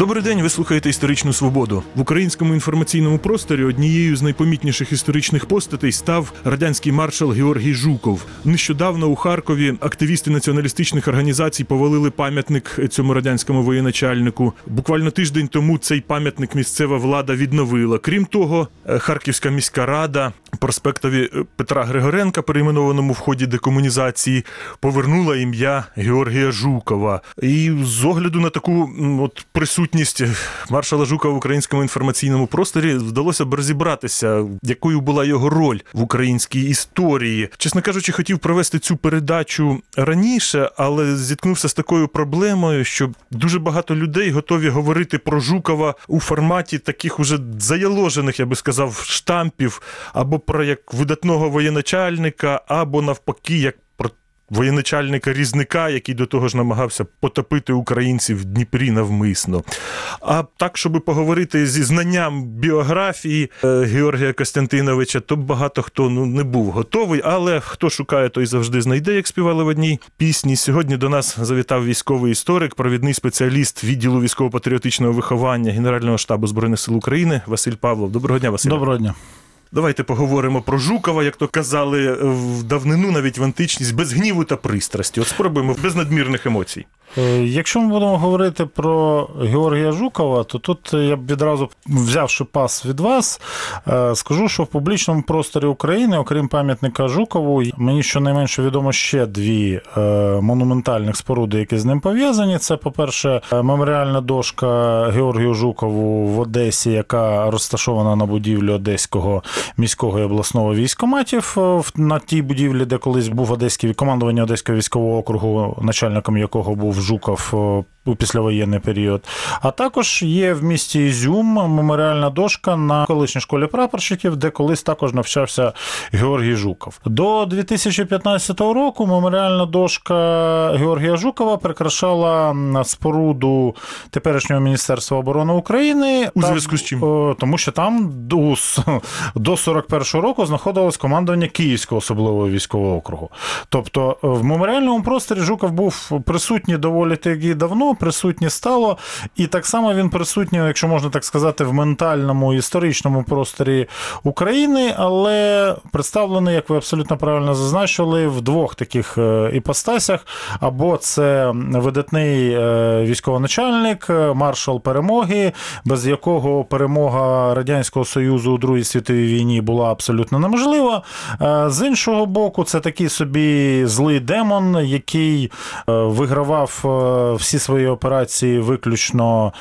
Добрий день, ви слухаєте історичну свободу в українському інформаційному просторі. Однією з найпомітніших історичних постатей став радянський маршал Георгій Жуков. Нещодавно у Харкові активісти націоналістичних організацій повалили пам'ятник цьому радянському воєначальнику. Буквально тиждень тому цей пам'ятник місцева влада відновила. Крім того, е, Харківська міська рада проспектові е, Петра Григоренка, перейменованому в ході декомунізації, повернула ім'я Георгія Жукова. І з огляду на таку от присутність маршала Жукова в українському інформаційному просторі вдалося б розібратися, якою була його роль в українській історії. Чесно кажучи, хотів провести цю передачу раніше, але зіткнувся з такою проблемою, що дуже багато людей готові говорити про Жукова у форматі таких уже заяложених, я би сказав, штампів, або про як видатного воєначальника, або навпаки, як воєначальника різника, який до того ж намагався потопити українців в Дніпрі навмисно. А так, щоб поговорити зі знанням біографії е, Георгія Костянтиновича, то багато хто ну не був готовий, але хто шукає, той завжди знайде, як співали в одній пісні. Сьогодні до нас завітав військовий історик, провідний спеціаліст відділу військово-патріотичного виховання Генерального штабу збройних сил України Василь Павлов. Доброго дня, Василь. Доброго дня. Давайте поговоримо про Жукова, як то казали в давнину, навіть в античність, без гніву та пристрасті. От спробуємо без надмірних емоцій. Е, Якщо ми будемо говорити про Георгія Жукова, то тут я б відразу, взявши пас від вас, е, скажу, що в публічному просторі України, окрім пам'ятника Жукову, мені щонайменше відомо ще дві е, монументальних споруди, які з ним пов'язані. Це, по-перше, меморіальна дошка Георгію Жукову в Одесі, яка розташована на будівлі Одеського міського і обласного військоматів на тій будівлі, де колись був одеський командування Одеського військового округу, начальником якого був Жуков е, у післявоєнний період. А також є в місті Ізюм меморіальна дошка на колишній школі прапорщиків, де колись також навчався Георгій Жуков. До 2015 року меморіальна дошка Георгія Жукова прикрашала споруду теперішнього Міністерства оборони України У зв'язку з чим? тому що там до, до 41-го року знаходилось командування Київського особливого військового округу. Тобто е, в меморіальному просторі Жуков був присутній доволі таки давно, присутній стало, і так само він присутній, якщо можна так сказати, в ментальному історичному просторі України, але представлений, як ви абсолютно правильно зазначили, в двох таких е, іпостасях: або це видатний е, військовоначальник, е, маршал перемоги, без якого перемога Радянського Союзу у Другій світовій війні була абсолютно неможлива. З іншого боку, це такий собі злий демон, який вигравав всі свої операції виключно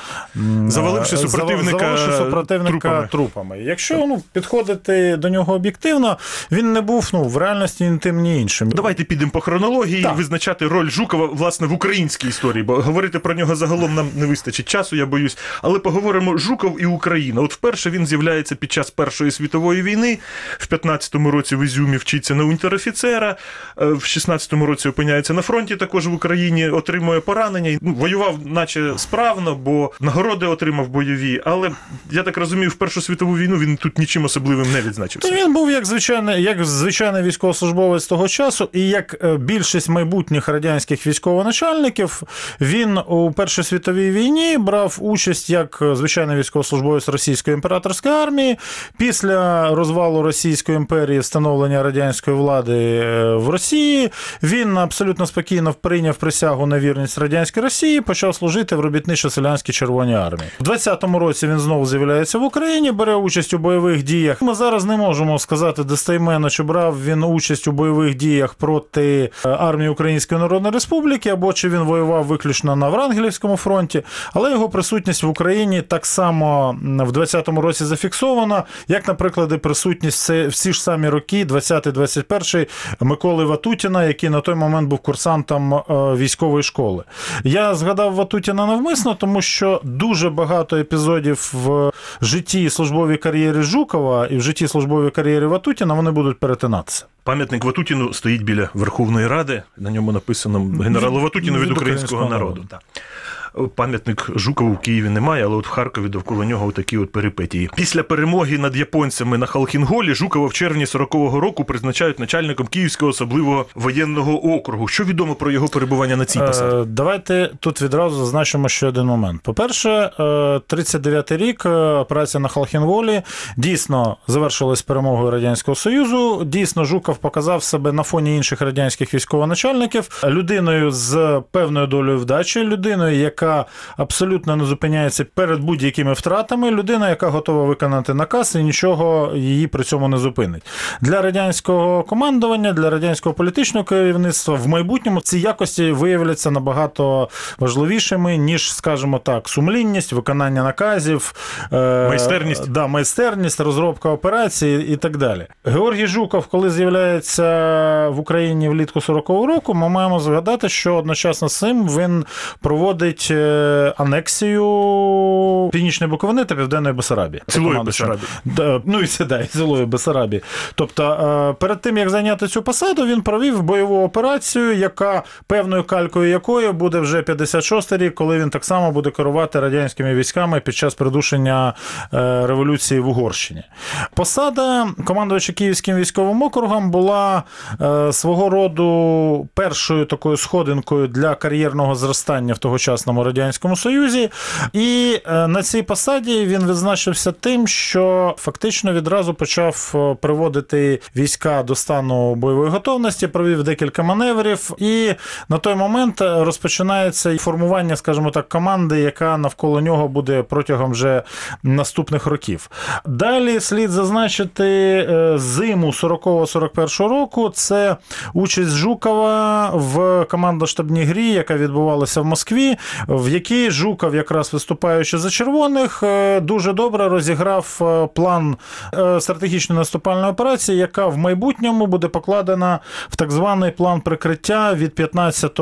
Заваливши е, супротивника заваливши супротивника трупами. трупами. Якщо ну, підходити до нього об'єктивно, він не був ну, в реальності ні тим, ні іншим. Давайте підемо по хронології Так. і визначати роль Жукова власне в українській історії, бо говорити про нього загалом нам не вистачить часу, я боюсь. Але поговоримо Жуков і Україна. От вперше він з'являється під час Першої світової війни. В 15-му році в Ізюмі вчиться на унтер-офіцера, е, в 16-му році опиняється на фронті, також в Україні отримує поранення. Ну, воював, наче справно, бо нагороди отримав бойові. Але я так розумію, в Першу світову війну він тут нічим особливим не відзначився. Він був як звичайний, як звичайний військовослужбовець того часу, і як е, більшість майбутніх радянських військовоначальників, він у Першій світовій війні брав участь як е, звичайний військовослужбовець російської імператорської армії. Після розвалу Російської імперії, встановлення радянської влади е, в Росії, він абсолютно спокійно прийняв присягу на вірність радянській Росії, почав служити в робітничо-селянській Червоній армії. У 20-му році він знову з'являється в Україні, бере участь у бойових діях. Ми зараз не можемо сказати достойменно, чи брав він участь у бойових діях проти е, армії Української Народної Республіки, або чи він воював виключно на Врангелівському фронті. Але його присутність в Україні так само в 20-му році зафіксована, як, наприклад, присутність це в ж самі роки, 20-21 Миколи Ватутіна, який на той момент був курсантом е, військової школи. Я згадав Ватутіна навмисно, тому що дуже багато епізодів в житті і службовій кар'єрі Жукова і в житті службовій кар'єрі Ватутіна вони будуть перетинатися. Пам'ятник Ватутіну стоїть біля Верховної Ради. На ньому написано генералу Ватутіну від, від українського українського народу. народу. Пам'ятник Жукову в Києві немає, але от в Харкові довкола нього такі от перипетії. Після перемоги над японцями на Халхінголі Жукова в червні 40-го року призначають начальником Київського особливого воєнного округу. Що відомо про його перебування на цій посаді? Е, Давайте тут відразу зазначимо ще один момент. По-перше, е, 39-й рік е, операція на Халхінголі дійсно завершилась перемогою Радянського Союзу. Дійсно, Жуков показав себе на фоні інших радянських військовоначальників людиною з певною долею вдачі, людиною, яка абсолютно не зупиняється перед будь-якими втратами, людина, яка готова виконати наказ і нічого її при цьому не зупинить. Для радянського командування, для радянського політичного керівництва в майбутньому ці якості виявляться набагато важливішими, ніж, скажімо так, сумлінність, виконання наказів, е, Майстерність. Да, майстерність, розробка операцій і так далі. Георгій Жуков, коли з'являється в Україні влітку 40-го року, ми маємо згадати, що одночасно з цим він проводить е, анексію Північної Буковини та Південної Бесарабії. Цілої. Да, ну і це да, і цілої Бесарабії. Тобто, е, перед тим як зайняти цю посаду, він провів бойову операцію, яка певною калькою якої буде вже 56-й рік, коли він так само буде керувати радянськими військами під час придушення е, революції в Угорщині. Посада командувача Київським військовим округом була е, свого роду першою такою сходинкою для кар'єрного зростання в тогочасному радянському Союзі. І е, на цій посаді він відзначився тим, що фактично відразу почав е, приводити війська до стану бойової готовності, провів декілька маневрів, і на той момент розпочинається формування, скажімо так, команди, яка навколо нього буде протягом вже наступних років. Далі слід зазначити е, зиму 40-41 року. Це участь Жукова в командно-штабній грі, яка відбувалася в Москві, в якій Жуков, якраз виступаючи за червоних, е, дуже добре розіграв е, план е, стратегічної наступальної операції, яка в майбутньому буде покладена в так званий план прикриття від 15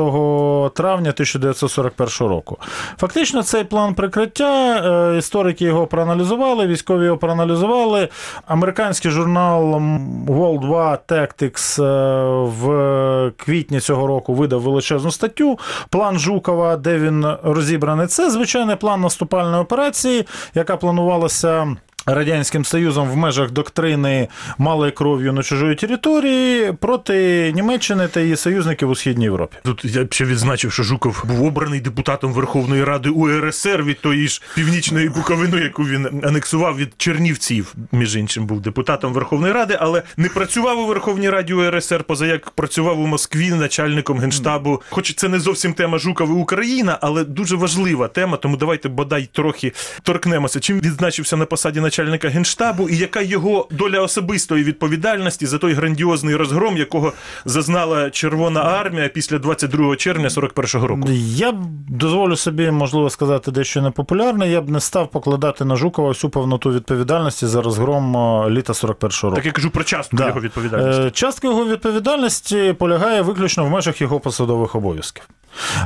травня 1941 року. Фактично, цей план прикриття, історики його проаналізували, військові його проаналізували. Американський журнал World War Tactics в квітні цього року видав величезну статтю. План Жукова, де він розібраний. Це звичайний план наступальної операції, яка планувалася. Радянським Союзом в межах доктрини малою кров'ю на чужої території проти Німеччини та її союзників у Східній Європі. Тут я ще відзначив, що Жуков був обраний депутатом Верховної Ради УРСР від тої ж північної Буковини, яку він анексував від Чернівців. Між іншим був депутатом Верховної Ради, але не працював у Верховній Раді УРСР, поза як працював у Москві начальником генштабу. Хоч це не зовсім тема Жукова Україна, але дуже важлива тема. Тому давайте бодай трохи торкнемося. Чим відзначився на посаді начальника генштабу, і яка його доля особистої відповідальності за той грандіозний розгром, якого зазнала Червона армія після 22 червня 41-го року. Я б дозволю собі, можливо, сказати дещо непопулярне. Я б не став покладати на Жукова всю повноту відповідальності за розгром е, літа 41-го року. Так я кажу про частку Да. його відповідальності. Е, Частка його відповідальності полягає виключно в межах його посадових обов'язків.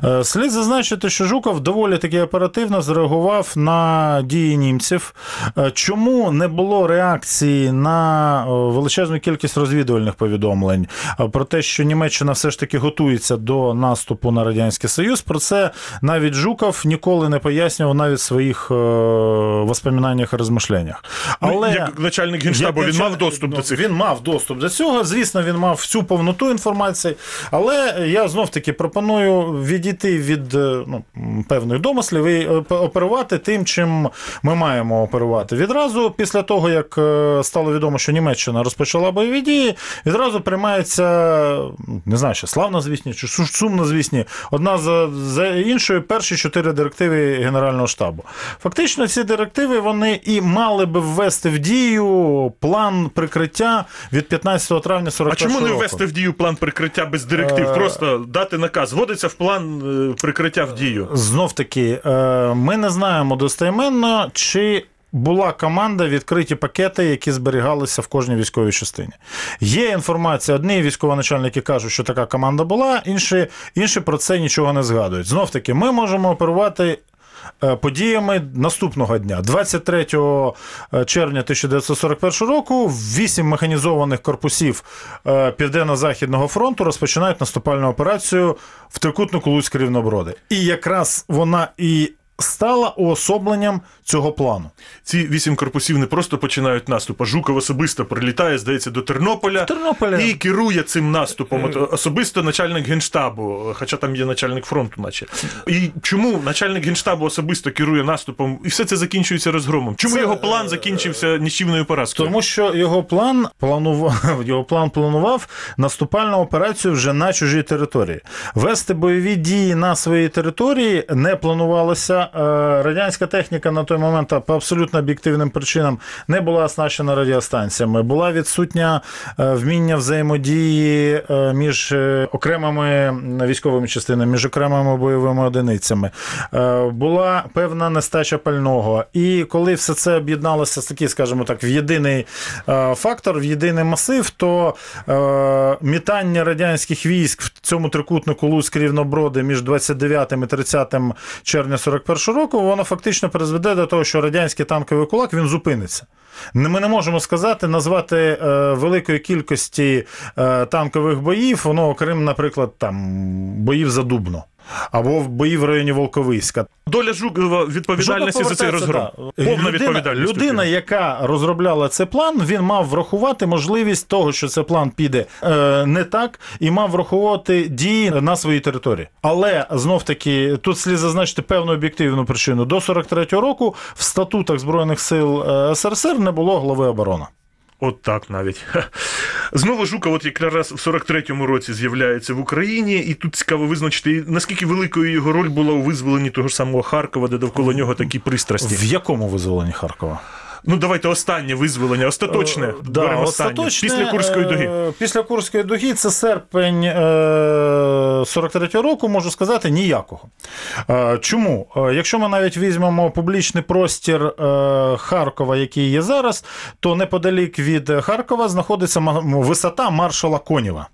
Е, Слід зазначити, що Жуков доволі таки оперативно зреагував на дії німців. Е, Чому не було реакції на е, величезну кількість розвідувальних повідомлень про те, що Німеччина все ж таки готується до наступу на Радянський Союз? Про це навіть Жуков ніколи не пояснював навіть в своїх воспоминаннях і розмишленнях. Ну, як начальник генштабу, Як він начальник- мав доступ до цих? Він мав доступ до цього. Звісно, він мав всю повноту інформації. Але я знов таки пропоную відійти від е, ну, певних домислів і е, оперувати тим, чим ми маємо оперувати. Відразу після того, як е, стало відомо, що Німеччина розпочала бойові дії, відразу приймається не знаю, що славнозвісні чи су- сумнозвісні, одна за, за іншою перші чотири директиви Генерального штабу. Фактично, ці директиви вони і мали би ввести в дію план прикриття від 15 травня 41 А чому не ввести в дію план прикриття без директив? Просто дати наказ. Вводиться в план е, прикриття в дію. Знов таки, е, ми не знаємо достеменно, чи була команда відкриті пакети, які зберігалися в кожній військовій частині. Є інформація, одні військовоначальники кажуть, що така команда була, інші, інші про це нічого не згадують. Знов таки, ми можемо оперувати. Е, подіями наступного дня. 23 червня 1941 року вісім механізованих корпусів е, Південно-Західного фронту розпочинають наступальну операцію в трикутну Луцьк Рівноброди. І якраз вона і стала уособленням цього плану. Ці вісім корпусів не просто починають наступ, а Жуков особисто прилітає, здається, до Тернополя, Тернополя. і керує цим наступом. Особисто начальник генштабу, хоча там є начальник фронту, наче. І чому начальник генштабу особисто керує наступом, і все це закінчується розгромом? Чому Це, його план закінчився нічівною поразкою? Тому що його план планував його план планував наступальну операцію вже на чужій території. Вести бойові дії на своїй території не планувалося. Е, Радянська техніка на той момент по абсолютно об'єктивним причинам не була оснащена радіостанціями. Була відсутня е, вміння взаємодії е, між окремими військовими частинами, між окремими бойовими одиницями. Була певна нестача пального. І коли все це об'єдналося з такий, скажімо так, в єдиний фактор, в єдиний масив, то мітання радянських військ в цьому трикутнику Луцьк Рівноброди між 29 і 30 червня 41 року, воно фактично призведе до того, що радянський танковий кулак він зупиниться. Ми не можемо сказати, назвати е, великої кількості е, танкових боїв, воно окрім, наприклад, там боїв за Дубно. Або в бої в районі Волковиська. Доля Жукова відповідальності за цей розгром. Да. Повна людина, відповідальність. людина, яка розробляла цей план, він мав врахувати можливість того, що цей план піде е, не так, і мав враховувати дії на своїй території. Але знов таки тут слід зазначити певну об'єктивну причину. До 43-го року в статутах збройних сил е, СРСР не було глави оборони. От так навіть. Знову жука, от якраз в 43-му році з'являється в Україні, і тут цікаво визначити, наскільки великою його роль була у визволенні того ж самого Харкова, де довкола нього такі пристрасті. В якому визволенні Харкова? Ну давайте останнє визволення, остаточне. Е, Да, Беремо останнє. остаточне, Після Курської дуги. е, Після Курської дуги це серпень е, 43-го року, можу сказати, ніякого. Е, Чому? Е, Якщо ми навіть візьмемо публічний простір е, Харкова, який є зараз, то неподалік від Харкова знаходиться висота маршала Конєва.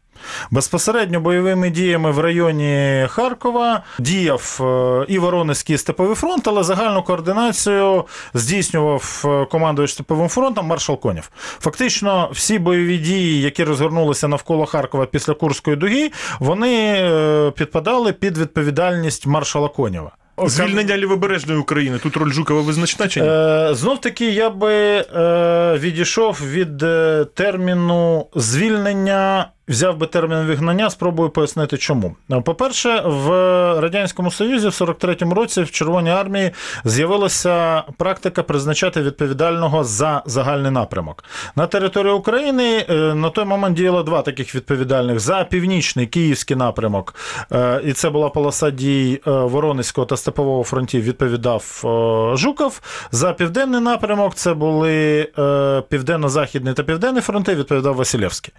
Безпосередньо бойовими діями в районі Харкова діяв е, і Воронезький Степовий фронт, але загальну координацію здійснював е, командувач Степовим фронтом маршал Конєв. Фактично, всі бойові дії, які розгорнулися навколо Харкова після Курської дуги, вони е, підпадали під відповідальність маршала Конєва. Звільнення лівобережної України. Тут роль Жукова визначна чи ні? Е, знов таки я би е, відійшов від терміну звільнення. Взяв би термін вигнання, спробую пояснити, чому. По-перше, в Радянському Союзі в 43-му році в Червоній армії з'явилася практика призначати відповідального за загальний напрямок. На території України е, на той момент діяло два таких відповідальних за північний київський напрямок, е, і це була полоса дій е, Воронезького та Степового фронтів. Відповідав Жуков. За південний напрямок це були південно-західний та південний фронти. Відповідав Василевський.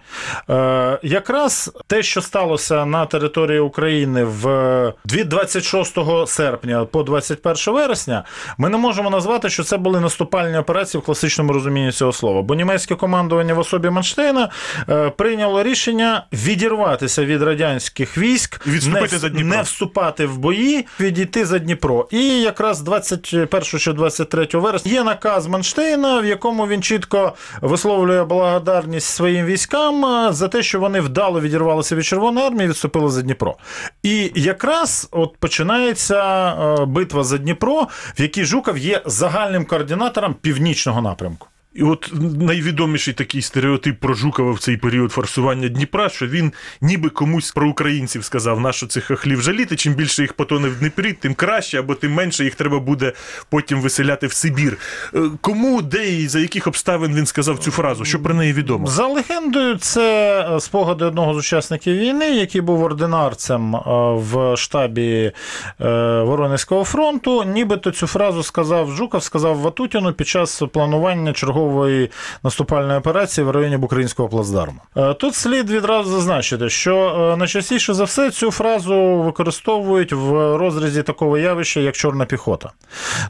Е, Якраз те, що сталося на території України в від 26 серпня по 21 вересня, ми не можемо назвати, що це були наступальні операції в класичному розумінні цього слова. Бо німецьке командування в особі Манштейна е, прийняло рішення відірватися від радянських військ, відступити не, за Дніпро. не вступати в бої, відійти за Дніпро. І якраз 21 чи 23 вересня є наказ Манштейна, в якому він чітко висловлює благодарність своїм військам е, за те, що вони вдало відірвалися від Червоної армії відступили за Дніпро. І якраз от починається е, битва за Дніпро, в якій Жуков є загальним координатором північного напрямку. І от найвідоміший такий стереотип про Жукова в цей період форсування Дніпра, що він ніби комусь про українців сказав, нащо цих хохлів жаліти. Чим більше їх потоне в Дніпрі, тим краще, або тим менше їх треба буде потім виселяти в Сибір. Е, Кому, де і за яких обставин він сказав цю фразу? Що про неї відомо? За легендою, це е, спогади одного з учасників війни, який був ординарцем е, в штабі Воронезького фронту. Нібито цю фразу сказав Жуков, сказав Ватутіну під час планування чергового чергової наступальної операції в районі Букринського плацдарму. Е, Тут слід відразу зазначити, що е, найчастіше за все цю фразу використовують в розрізі такого явища, як чорна піхота.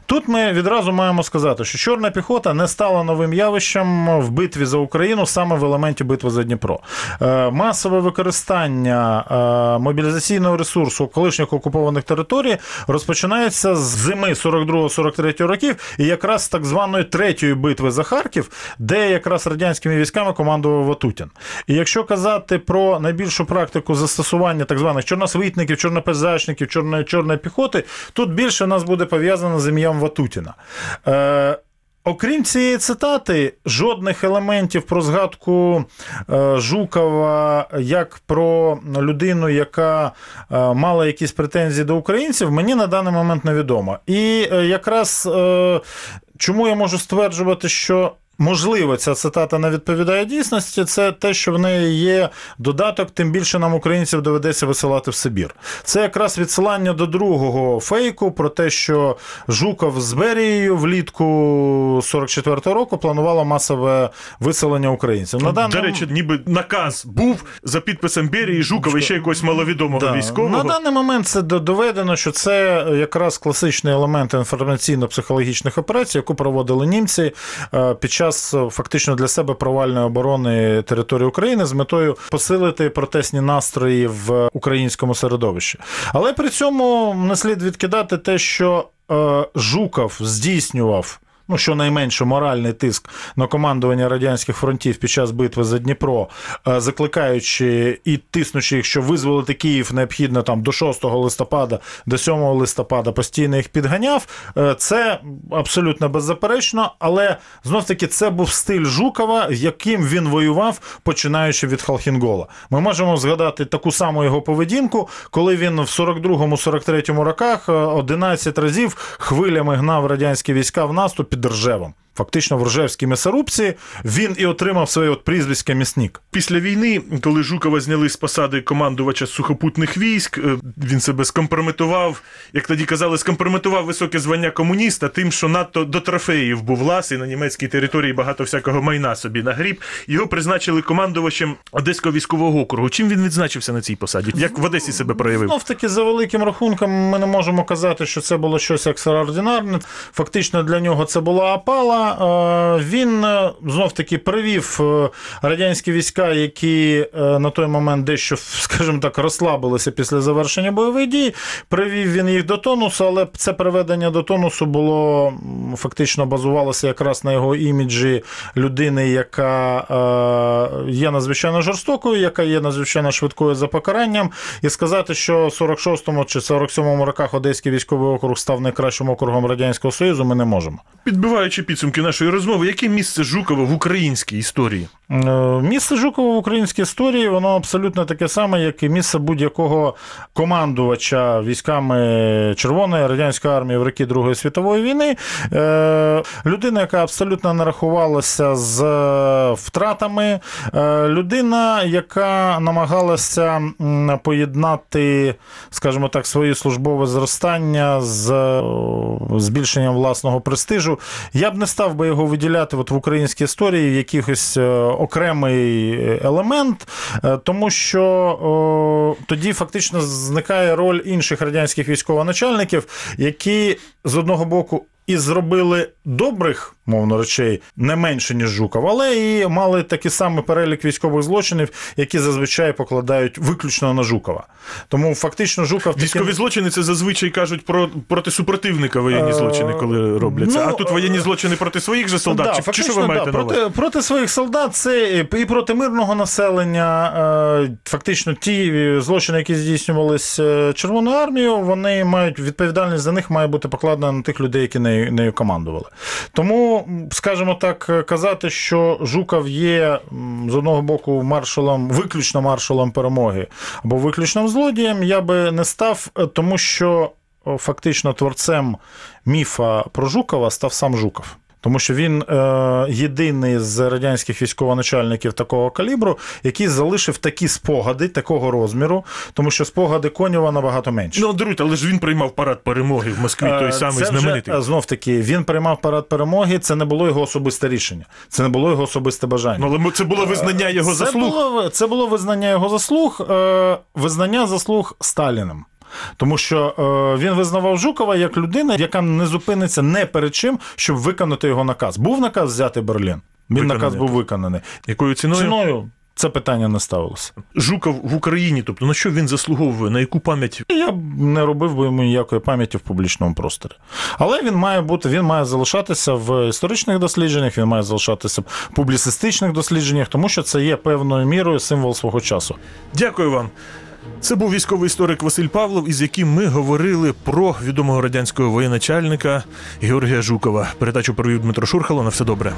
Тут ми відразу маємо сказати, що чорна піхота не стала новим явищем в битві за Україну саме в елементі битви за Дніпро. Е, Масове використання мобілізаційного ресурсу колишніх окупованих територій розпочинається з зими 42-43 років, і якраз так званої третьої битви за Харків, де якраз радянськими військами командував Ватутін. І якщо казати про найбільшу практику застосування так званих чорносвітників, чорнопейзачників, чорної, чорної піхоти, тут більше нас буде пов'язано з ім'ям Ватутіна. Е, Окрім цієї цитати, жодних елементів про згадку е, Жукова як про людину, яка е, мала якісь претензії до українців, мені на даний момент невідомо. І е, якраз чому я можу стверджувати, що. Можливо, ця цитата не відповідає дійсності. Це те, що в неї є додаток, тим більше нам українців доведеться висилати в Сибір. Це якраз відсилання до другого фейку про те, що Жуков з Берією влітку 44-го року планувало масове виселення українців. На даний До речі, ніби наказ був за підписом Берії Жукова і ще якогось маловідомого Да. військового. На даний момент це доведено, що це якраз класичний елемент інформаційно-психологічних операцій, яку проводили німці е, під час е, фактично для себе провальної оборони території України з метою посилити протестні настрої в українському середовищі. Але при цьому не слід відкидати те, що е, Жуков здійснював. Ну, щонайменше моральний тиск на командування радянських фронтів під час битви за Дніпро, е, закликаючи і тиснучи їх, що визволити Київ необхідно там до 6 листопада, до 7 листопада постійно їх підганяв. Е, Це абсолютно беззаперечно, але знов таки це був стиль Жукова, яким він воював, починаючи від Халхінгола. Ми можемо згадати таку саму його поведінку, коли він в 42-43 роках е, 11 разів хвилями гнав радянські війська в наступ Ржевом. Фактично в Ржевській м'ясорубці він і отримав своє от прізвисько м'ясник. Після війни, коли Жукова зняли з посади командувача сухопутних військ, е, він себе скомпрометував, як тоді казали, скомпрометував високе звання комуніста, тим, що надто до трофеїв був лас і на німецькій території багато всякого майна собі нагріб. Його призначили командувачем Одеського військового округу. Чим він відзначився на цій посаді? Як в Одесі себе проявив? Знов таки, за великим рахунком, ми не можемо казати, що це було щось екстраординарне. Фактично для нього це була опала. Е, Він знов таки привів е, радянські війська, які е, на той момент дещо, скажімо так, розслабилися після завершення бойових дій. Привів він їх до тонусу, але це приведення до тонусу було фактично базувалося якраз на його іміджі людини, яка е, є надзвичайно жорстокою, яка є надзвичайно швидкою за покаранням. І сказати, що в 46-му чи 47-му роках Одеський військовий округ став найкращим округом Радянського Союзу, ми не можемо. Підбиваючи підсумки нашої розмови, яке місце Жукова в українській історії? Е, Місце Жукова в українській історії воно абсолютно таке саме, як і місце будь-якого командувача військами Червоної радянської армії в роки Другої світової війни. Е, Людина, яка абсолютно не рахувалася з е, втратами, людина, яка намагалася поєднати, скажімо так, своє службове зростання з збільшенням власного престижу. Я б не став би його виділяти от в українській історії в якихось е, окремий елемент, е, тому що о, тоді фактично зникає роль інших радянських військовоначальників, які з одного боку. І зробили добрих, мовно речей, не менше, ніж Жуков, але і мали такий самий перелік військових злочинів, які зазвичай покладають виключно на Жукова. Тому фактично Жуков Військові злочини це зазвичай кажуть про проти супротивника воєнні Е, злочини, коли робляться. ну, а тут воєнні е, злочини проти своїх же солдат. Да, чи, чи фактично, що ви маєте да, на проти, проти своїх солдат це і проти мирного населення. е, Фактично, ті злочини, які здійснювались е, Червоною армією, вони мають відповідальність за них має бути покладена на тих людей, які нею, нею командували. Тому, скажімо так, е, казати, що Жуков є з одного боку маршалом, виключно маршалом перемоги або виключним злодієм, я би не став, е, тому що фактично творцем міфа про Жукова став сам Жуков. Тому що він е, єдиний з радянських військовоначальників такого калібру, який залишив такі спогади такого розміру, тому що спогади Конєва набагато менше. Ну, даруйте, але ж він приймав парад перемоги в Москві, той Е, самий це знаменитий. Вже, знов таки, він приймав парад перемоги. Це не було його особисте рішення, це не було його особисте бажання. Ну, але це було визнання його це заслуг. Було, це було визнання його заслуг, е, визнання заслуг Сталіним. Тому що е, він визнавав Жукова як людина, яка не зупиниться не перед чим, щоб виконати його наказ. Був наказ взяти Берлін. Він Виконаний. наказ був виконаний. Якою ціною? Ціною це питання не ставилося. Жуков в Україні, тобто на що він заслуговує, на яку пам'ять? Я б не робив би йому ніякої пам'яті в публічному просторі. Але він має бути, він має залишатися в історичних дослідженнях, він має залишатися в публіцистичних дослідженнях, тому що це є певною мірою символ свого часу. Дякую вам. Це був військовий історик Василь Павлов, із яким ми говорили про відомого радянського воєначальника Георгія Жукова. Передачу провів Дмитро Шурхало. На все добре.